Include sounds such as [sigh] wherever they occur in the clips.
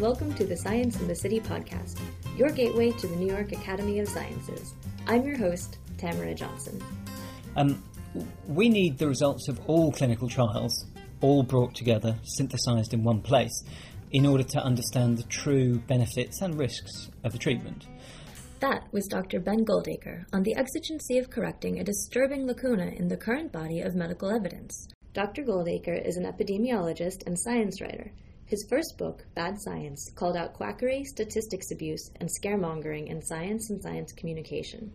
and welcome to the Science in the City podcast, your gateway to the New York Academy of Sciences. I'm your host, Tamara Johnson. Um, we need the results of all clinical trials, all brought together, synthesized in one place, in order to understand the true benefits and risks of a treatment. That was Dr. Ben Goldacre on the exigency of correcting a disturbing lacuna in the current body of medical evidence. Dr. Goldacre is an epidemiologist and science writer. His first book, Bad Science, called out quackery, statistics abuse, and scaremongering in science and science communication.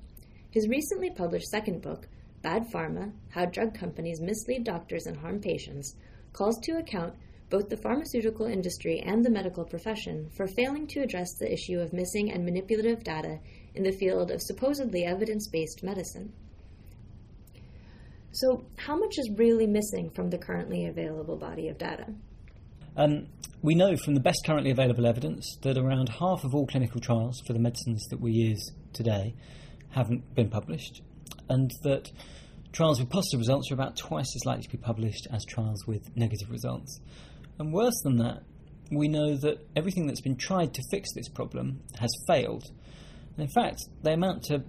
His recently published second book, Bad Pharma How Drug Companies Mislead Doctors and Harm Patients, calls to account both the pharmaceutical industry and the medical profession for failing to address the issue of missing and manipulative data in the field of supposedly evidence based medicine. So, how much is really missing from the currently available body of data? Um, we know from the best currently available evidence that around half of all clinical trials for the medicines that we use today haven't been published, and that trials with positive results are about twice as likely to be published as trials with negative results. And worse than that, we know that everything that's been tried to fix this problem has failed. And in fact, they amount to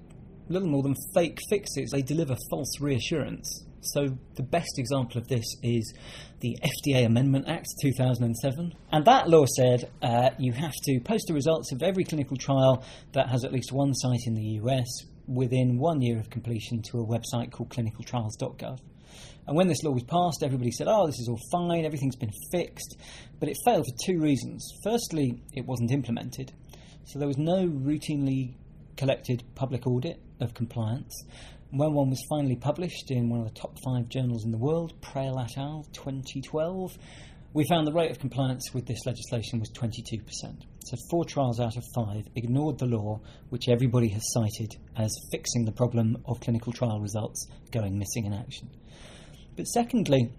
little more than fake fixes. They deliver false reassurance. So, the best example of this is the FDA Amendment Act 2007. And that law said uh, you have to post the results of every clinical trial that has at least one site in the US within one year of completion to a website called clinicaltrials.gov. And when this law was passed, everybody said, oh, this is all fine, everything's been fixed. But it failed for two reasons. Firstly, it wasn't implemented. So there was no routinely collected public audit of compliance. When one was finally published in one of the top five journals in the world, Prayle et al. 2012, we found the rate of compliance with this legislation was 22%. So, four trials out of five ignored the law, which everybody has cited as fixing the problem of clinical trial results going missing in action. But secondly,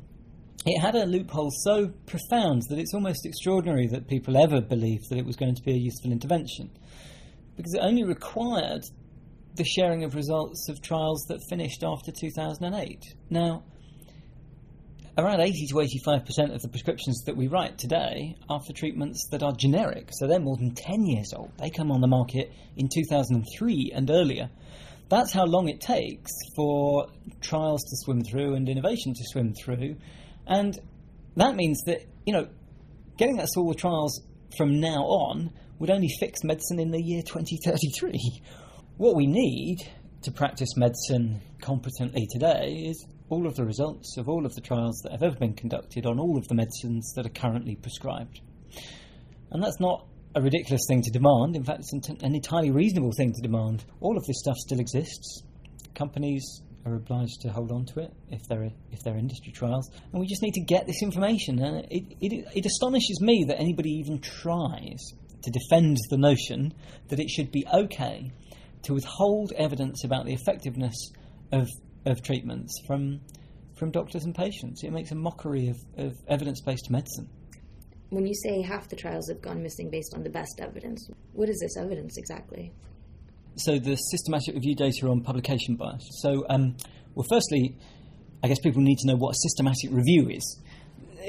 it had a loophole so profound that it's almost extraordinary that people ever believed that it was going to be a useful intervention. Because it only required the sharing of results of trials that finished after 2008. Now, around 80 to 85% of the prescriptions that we write today are for treatments that are generic, so they're more than 10 years old. They come on the market in 2003 and earlier. That's how long it takes for trials to swim through and innovation to swim through. And that means that, you know, getting us all the trials from now on would only fix medicine in the year 2033. What we need to practice medicine competently today is all of the results of all of the trials that have ever been conducted on all of the medicines that are currently prescribed. And that's not a ridiculous thing to demand. In fact, it's an entirely reasonable thing to demand. All of this stuff still exists. Companies are obliged to hold on to it if they're if they're industry trials, and we just need to get this information. And it, it, it astonishes me that anybody even tries to defend the notion that it should be okay to withhold evidence about the effectiveness of of treatments from from doctors and patients. It makes a mockery of, of evidence based medicine when you say half the trials have gone missing based on the best evidence, what is this evidence exactly? So the systematic review data on publication bias. So, um, well, firstly, I guess people need to know what a systematic review is.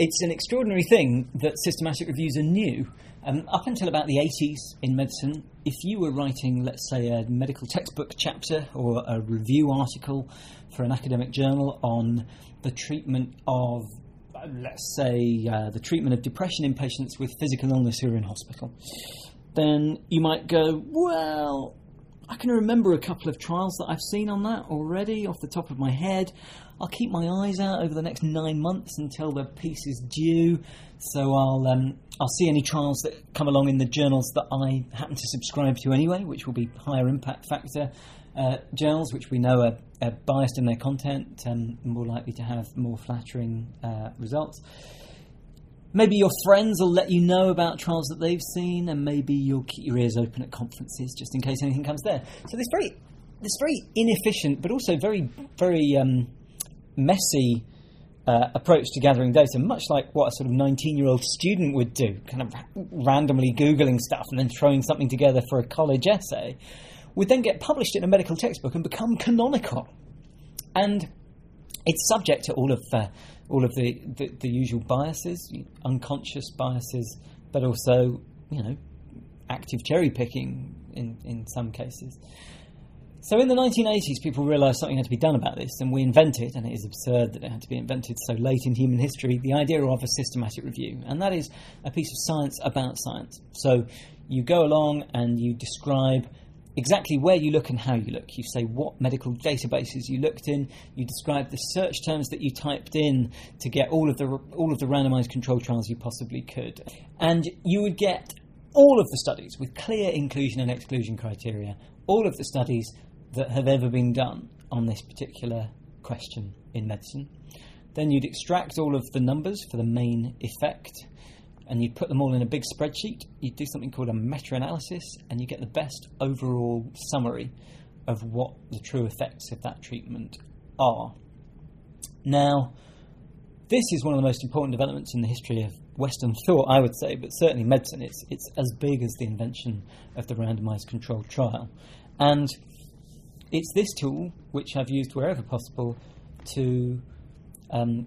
It's an extraordinary thing that systematic reviews are new. Um, up until about the 80s in medicine, if you were writing, let's say, a medical textbook chapter or a review article for an academic journal on the treatment of let's say, uh, the treatment of depression in patients with physical illness who are in hospital, then you might go, well, I can remember a couple of trials that I've seen on that already off the top of my head. I'll keep my eyes out over the next nine months until the piece is due. So I'll um, I'll see any trials that come along in the journals that I happen to subscribe to anyway, which will be higher impact factor uh, journals, which we know are, are biased in their content and more likely to have more flattering uh, results. Maybe your friends will let you know about trials that they've seen, and maybe you'll keep your ears open at conferences just in case anything comes there. So this very, this very inefficient, but also very, very um, messy uh, approach to gathering data, much like what a sort of 19-year-old student would do, kind of randomly googling stuff and then throwing something together for a college essay would then get published in a medical textbook and become canonical. And it's subject to all of uh, all of the, the, the, usual biases, unconscious biases, but also you know, active cherry picking in, in some cases. So in the 1980s, people realised something had to be done about this, and we invented, and it is absurd that it had to be invented so late in human history, the idea of a systematic review. And that is a piece of science about science. So you go along and you describe exactly where you look and how you look. You say what medical databases you looked in. You describe the search terms that you typed in to get all of the all of the randomized control trials you possibly could, and you would get all of the studies with clear inclusion and exclusion criteria. All of the studies that have ever been done on this particular question in medicine. Then you'd extract all of the numbers for the main effect and you'd put them all in a big spreadsheet. You'd do something called a meta analysis and you get the best overall summary of what the true effects of that treatment are. Now, this is one of the most important developments in the history of Western thought, I would say, but certainly medicine. It's, it's as big as the invention of the randomized controlled trial. And it's this tool which I've used wherever possible to um,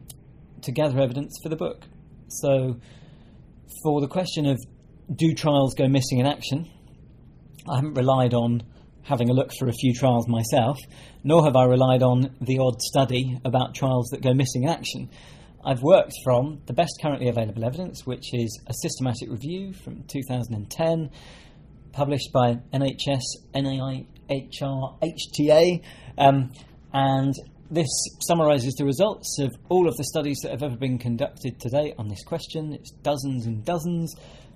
to gather evidence for the book. So, for the question of do trials go missing in action, I haven't relied on having a look for a few trials myself, nor have I relied on the odd study about trials that go missing in action. I've worked from the best currently available evidence, which is a systematic review from 2010, published by NHS, NAI, HR HTA, um, and this summarises the results of all of the studies that have ever been conducted today on this question. It's dozens and dozens,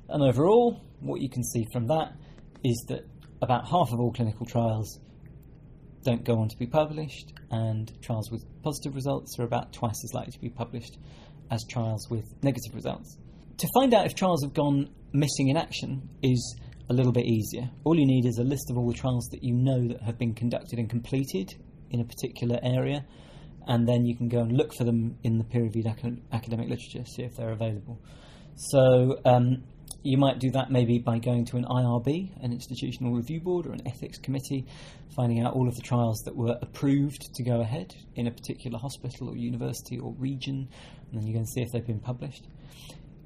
and overall, what you can see from that is that about half of all clinical trials don't go on to be published, and trials with positive results are about twice as likely to be published as trials with negative results. To find out if trials have gone missing in action is a little bit easier. All you need is a list of all the trials that you know that have been conducted and completed in a particular area, and then you can go and look for them in the peer-reviewed ac- academic literature, see if they're available. So um, you might do that maybe by going to an IRB, an institutional review board, or an ethics committee, finding out all of the trials that were approved to go ahead in a particular hospital or university or region, and then you can see if they've been published.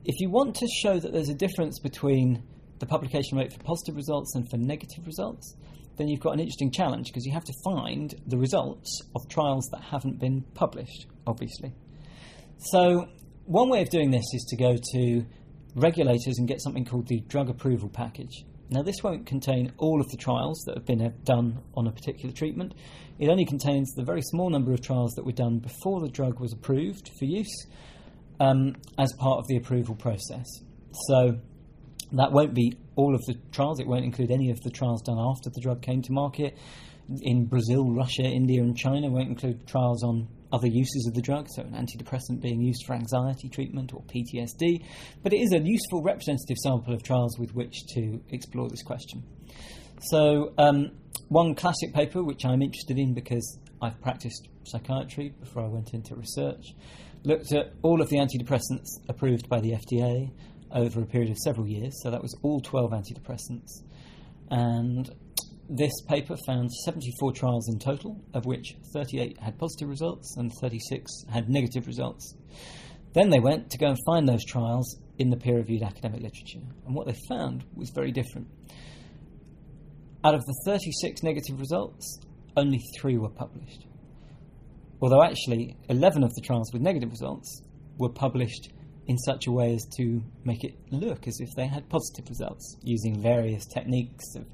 If you want to show that there's a difference between the publication rate for positive results and for negative results, then you've got an interesting challenge because you have to find the results of trials that haven't been published, obviously. So, one way of doing this is to go to regulators and get something called the drug approval package. Now, this won't contain all of the trials that have been done on a particular treatment. It only contains the very small number of trials that were done before the drug was approved for use um, as part of the approval process. So, that won't be all of the trials. It won't include any of the trials done after the drug came to market. In Brazil, Russia, India, and China, won't include trials on other uses of the drug, so an antidepressant being used for anxiety treatment or PTSD. But it is a useful representative sample of trials with which to explore this question. So, um, one classic paper which I'm interested in because I've practiced psychiatry before I went into research looked at all of the antidepressants approved by the FDA over a period of several years. So that was all 12 antidepressants. And this paper found 74 trials in total, of which 38 had positive results and 36 had negative results. Then they went to go and find those trials in the peer reviewed academic literature. And what they found was very different. Out of the 36 negative results, only three were published. Although actually, 11 of the trials with negative results were published in such a way as to make it look as if they had positive results using various techniques of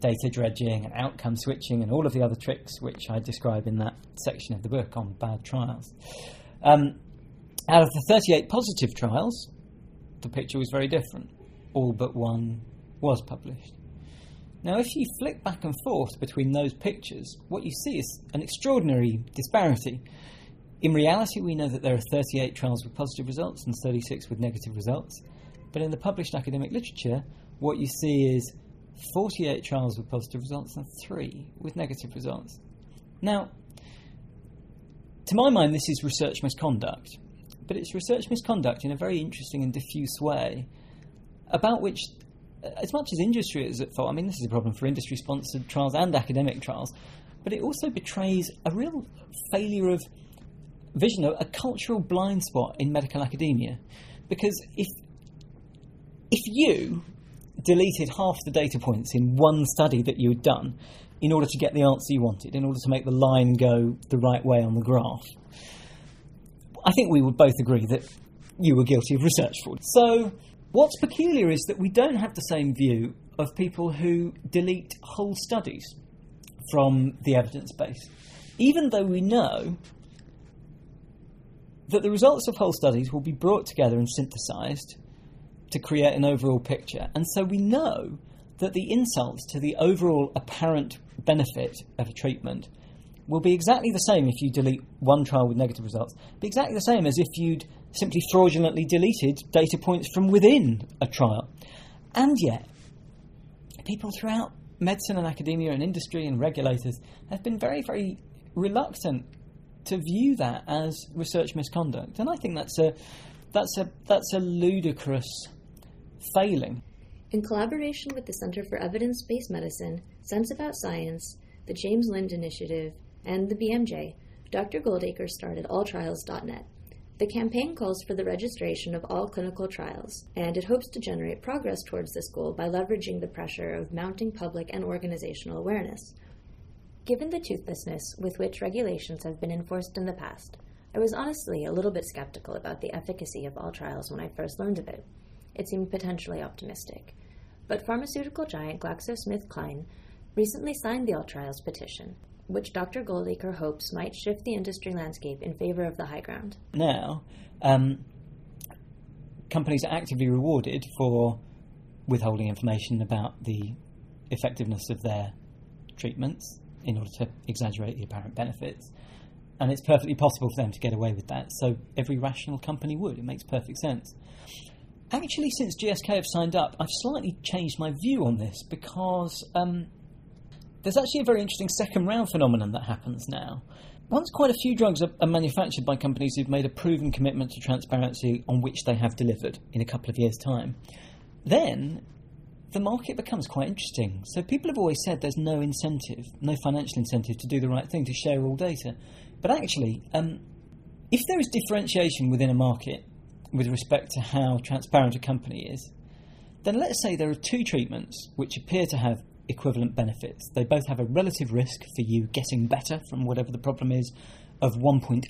data dredging and outcome switching and all of the other tricks which I describe in that section of the book on bad trials. Um, out of the 38 positive trials, the picture was very different. All but one was published. Now, if you flick back and forth between those pictures, what you see is an extraordinary disparity. In reality, we know that there are 38 trials with positive results and 36 with negative results. But in the published academic literature, what you see is 48 trials with positive results and 3 with negative results. Now, to my mind, this is research misconduct. But it's research misconduct in a very interesting and diffuse way, about which, as much as industry is at fault, I mean, this is a problem for industry sponsored trials and academic trials, but it also betrays a real failure of vision, of a cultural blind spot in medical academia. Because if, if you deleted half the data points in one study that you had done in order to get the answer you wanted, in order to make the line go the right way on the graph. I think we would both agree that you were guilty of research fraud. So, what's peculiar is that we don't have the same view of people who delete whole studies from the evidence base, even though we know that the results of whole studies will be brought together and synthesized to create an overall picture. And so we know that the insults to the overall apparent benefit of a treatment will be exactly the same if you delete one trial with negative results, be exactly the same as if you'd simply fraudulently deleted data points from within a trial. And yet, people throughout medicine and academia and industry and regulators have been very, very reluctant to view that as research misconduct. And I think that's a that's a that's a ludicrous failing. In collaboration with the Center for Evidence Based Medicine, Sense About Science, the James Lind Initiative, and the BMJ, Dr. Goldacre started alltrials.net. The campaign calls for the registration of all clinical trials, and it hopes to generate progress towards this goal by leveraging the pressure of mounting public and organizational awareness. Given the toothlessness with which regulations have been enforced in the past, I was honestly a little bit skeptical about the efficacy of all trials when I first learned of it. It seemed potentially optimistic. But pharmaceutical giant GlaxoSmithKline recently signed the All Trials petition, which Dr. Goldacre hopes might shift the industry landscape in favor of the high ground. Now, um, companies are actively rewarded for withholding information about the effectiveness of their treatments in order to exaggerate the apparent benefits. And it's perfectly possible for them to get away with that. So every rational company would. It makes perfect sense. Actually, since GSK have signed up, I've slightly changed my view on this because um, there's actually a very interesting second round phenomenon that happens now. Once quite a few drugs are, are, manufactured by companies who've made a proven commitment to transparency on which they have delivered in a couple of years' time, then the market becomes quite interesting. So people have always said there's no incentive, no financial incentive to do the right thing, to share all data. But actually, um, if there is differentiation within a market with respect to how transparent a company is, then let's say there are two treatments which appear to have equivalent benefits. They both have a relative risk for you getting better from whatever the problem is of 1.8.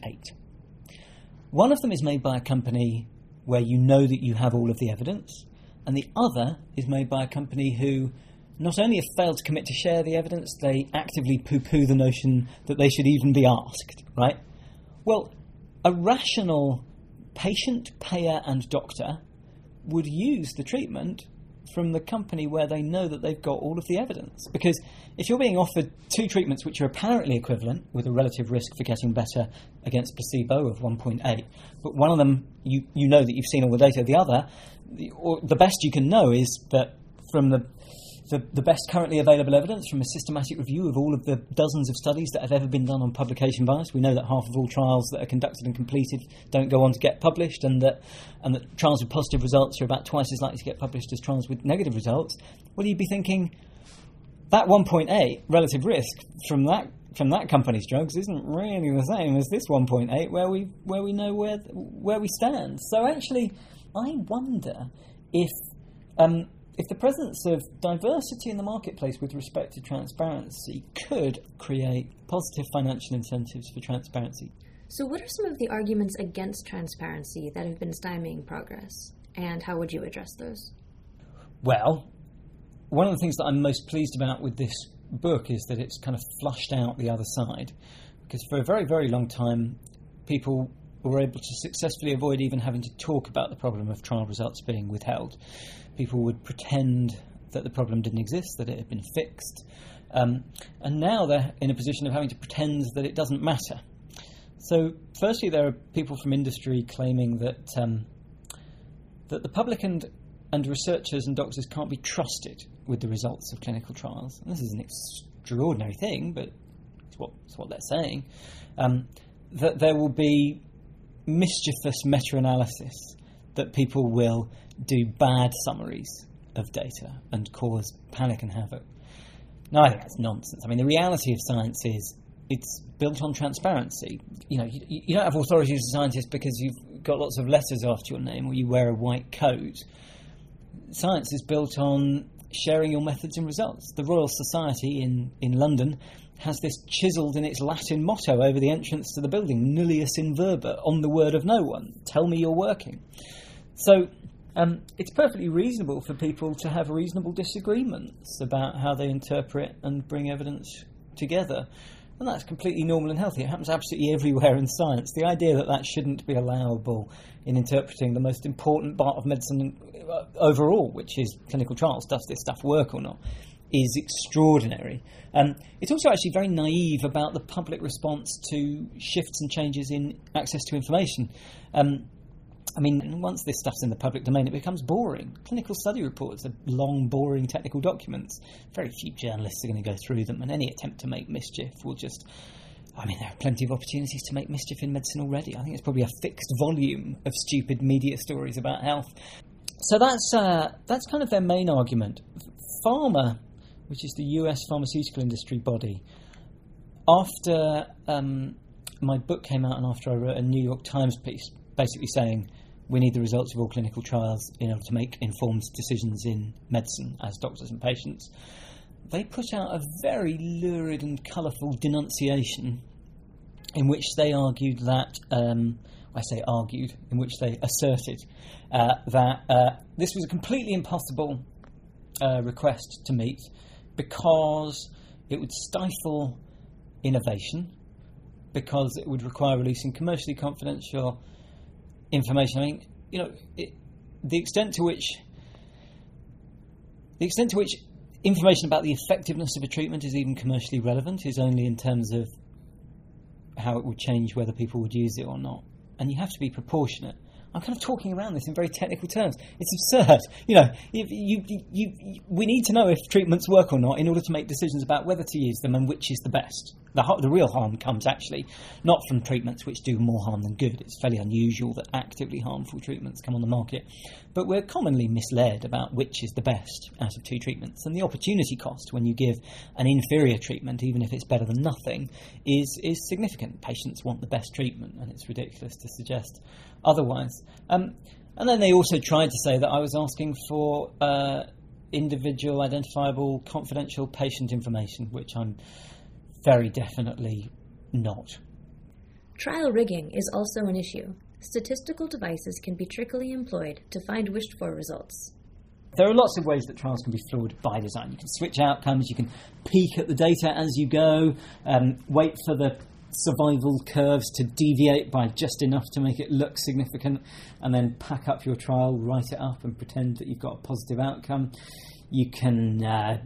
One of them is made by a company where you know that you have all of the evidence, and the other is made by a company who not only have failed to commit to share the evidence, they actively poo poo the notion that they should even be asked, right? Well, a rational patient, payer, and doctor would use the treatment from the company where they know that they've got all of the evidence. Because if you're being offered two treatments which are apparently equivalent, with a relative risk for getting better against placebo of 1.8, but one of them you, you know that you've seen all the data, the other, the, the best you can know is that from the the, the best currently available evidence from a systematic review of all of the dozens of studies that have ever been done on publication bias. We know that half of all trials that are conducted and completed don't go on to get published, and that and that trials with positive results are about twice as likely to get published as trials with negative results. Well, you'd be thinking that 1.8 relative risk from that from that company's drugs isn't really the same as this 1.8 where we where we know where where we stand. So actually, I wonder if um, if the presence of diversity in the marketplace with respect to transparency could create positive financial incentives for transparency. So, what are some of the arguments against transparency that have been stymieing progress, and how would you address those? Well, one of the things that I'm most pleased about with this book is that it's kind of flushed out the other side. Because for a very, very long time, people were able to successfully avoid even having to talk about the problem of trial results being withheld people would pretend that the problem didn't exist, that it had been fixed. Um, and now they're in a position of having to pretend that it doesn't matter. So, firstly, there are people from industry claiming that um, that the public and and researchers and doctors can't be trusted with the results of clinical trials. And this is an extraordinary thing, but it's what, it's what they're saying. Um, that there will be mischievous meta-analysis that people will do bad summaries of data and cause panic and havoc. No, I think that's nonsense. I mean, the reality of science is it's built on transparency. You know, you, you don't have authority as a scientist because you've got lots of letters after your name or you wear a white coat. science is built on sharing your methods and results. The Royal Society in, in London has this chiselled in its Latin motto over the entrance to the building, nullius in verba, on the word of no one. Tell me you're working. So um, it's perfectly reasonable for people to have reasonable disagreements about how they interpret and bring evidence together. And that's completely normal and healthy. It happens absolutely everywhere in science. The idea that that shouldn't be allowable in interpreting the most important part of medicine uh, overall, which is clinical trials, does this stuff work or not, is extraordinary. Um, it's also actually very naive about the public response to shifts and changes in access to information. Um, I mean, once this stuff's in the public domain, it becomes boring. Clinical study reports are long, boring technical documents. Very few journalists are going to go through them, and any attempt to make mischief will just. I mean, there are plenty of opportunities to make mischief in medicine already. I think it's probably a fixed volume of stupid media stories about health. So that's uh, that's kind of their main argument. PhRMA, which is the U.S. pharmaceutical industry body, after um, my book came out and after I wrote a New York Times piece, basically saying we need the results of all clinical trials in order to make informed decisions in medicine as doctors and patients. They put out a very lurid and colourful denunciation in which they argued that, um, I say argued, in which they asserted uh, that uh, this was a completely impossible uh, request to meet because it would stifle innovation, because it would require releasing commercially confidential information. I mean, you know, it, the extent to which the extent to which information about the effectiveness of a treatment is even commercially relevant is only in terms of how it would change whether people would use it or not. And you have to be proportionate. I'm kind of talking around this in very technical terms. It's absurd. You know, you, you, you, we need to know if treatments work or not in order to make decisions about whether to use them and which is the best. The, the real harm comes actually not from treatments which do more harm than good. It's fairly unusual that actively harmful treatments come on the market. But we're commonly misled about which is the best out of two treatments. And the opportunity cost when you give an inferior treatment, even if it's better than nothing, is, is significant. Patients want the best treatment, and it's ridiculous to suggest otherwise. Um, and then they also tried to say that I was asking for uh, individual, identifiable, confidential patient information, which I'm very definitely not. Trial rigging is also an issue. Statistical devices can be trickily employed to find wished for results. There are lots of ways that trials can be flawed by design. You can switch outcomes, you can peek at the data as you go, um, wait for the survival curves to deviate by just enough to make it look significant, and then pack up your trial, write it up, and pretend that you've got a positive outcome. You can uh,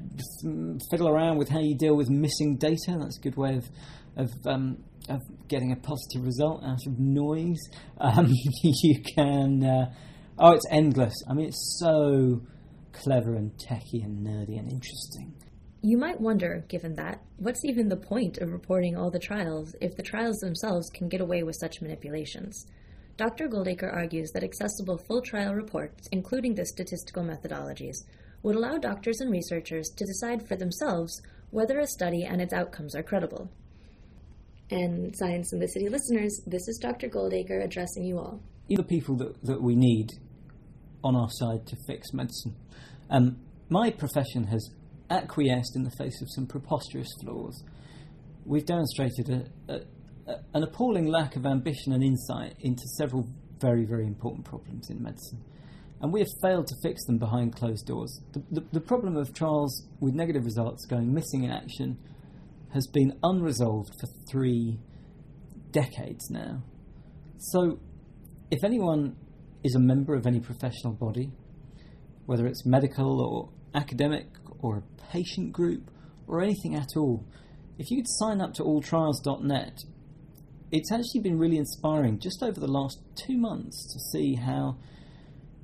fiddle around with how you deal with missing data. That's a good way of of, um, of getting a positive result out of noise. [laughs] Um, you can. Uh, oh, it's endless. I mean, it's so clever and techy and nerdy and interesting. You might wonder, given that, what's even the point of reporting all the trials if the trials themselves can get away with such manipulations? Dr. Goldacre argues that accessible full trial reports, including the statistical methodologies, would allow doctors and researchers to decide for themselves whether a study and its outcomes are credible. And Science in the City listeners, this is Dr. Goldacre addressing you all. You're The people that, that we need on our side to fix medicine. Um, my profession has acquiesced in the face of some preposterous flaws. We've demonstrated a, a, a, an appalling lack of ambition and insight into several very, very important problems in medicine. And we have failed to fix them behind closed doors. The, the, the problem of trials with negative results going missing in action has been unresolved for three decades now. So, if anyone is a member of any professional body, whether it's medical or academic or a patient group or anything at all, if you could sign up to alltrials.net, it's actually been really inspiring just over the last two months to see how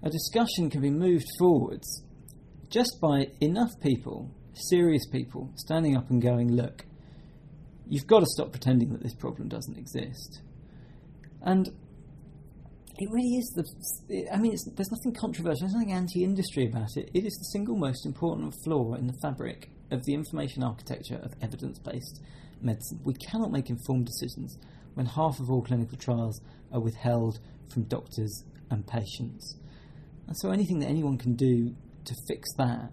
a discussion can be moved forwards just by enough people, serious people, standing up and going, look, you've got to stop pretending that this problem doesn't exist. And it really is the. I mean, there's nothing controversial. There's nothing anti-industry about it. It is the single most important flaw in the fabric of the information architecture of evidence-based medicine. We cannot make informed decisions when half of all clinical trials are withheld from doctors and patients. And so anything that anyone can do to fix that,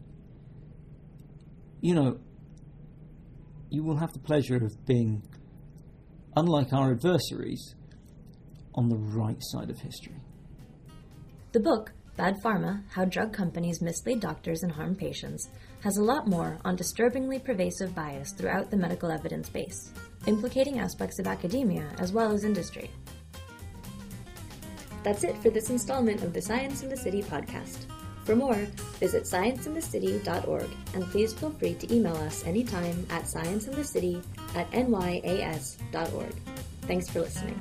you know, you will have the pleasure of being, unlike our adversaries, on the right side of history. The book, Bad Pharma How Drug Companies Mislead Doctors and Harm Patients, has a lot more on disturbingly pervasive bias throughout the medical evidence base, implicating aspects of academia as well as industry. That's it for this installment of the Science in the City podcast. For more, visit scienceinthecity.org and please feel free to email us anytime at scienceinthecity at nyas.org. Thanks for listening.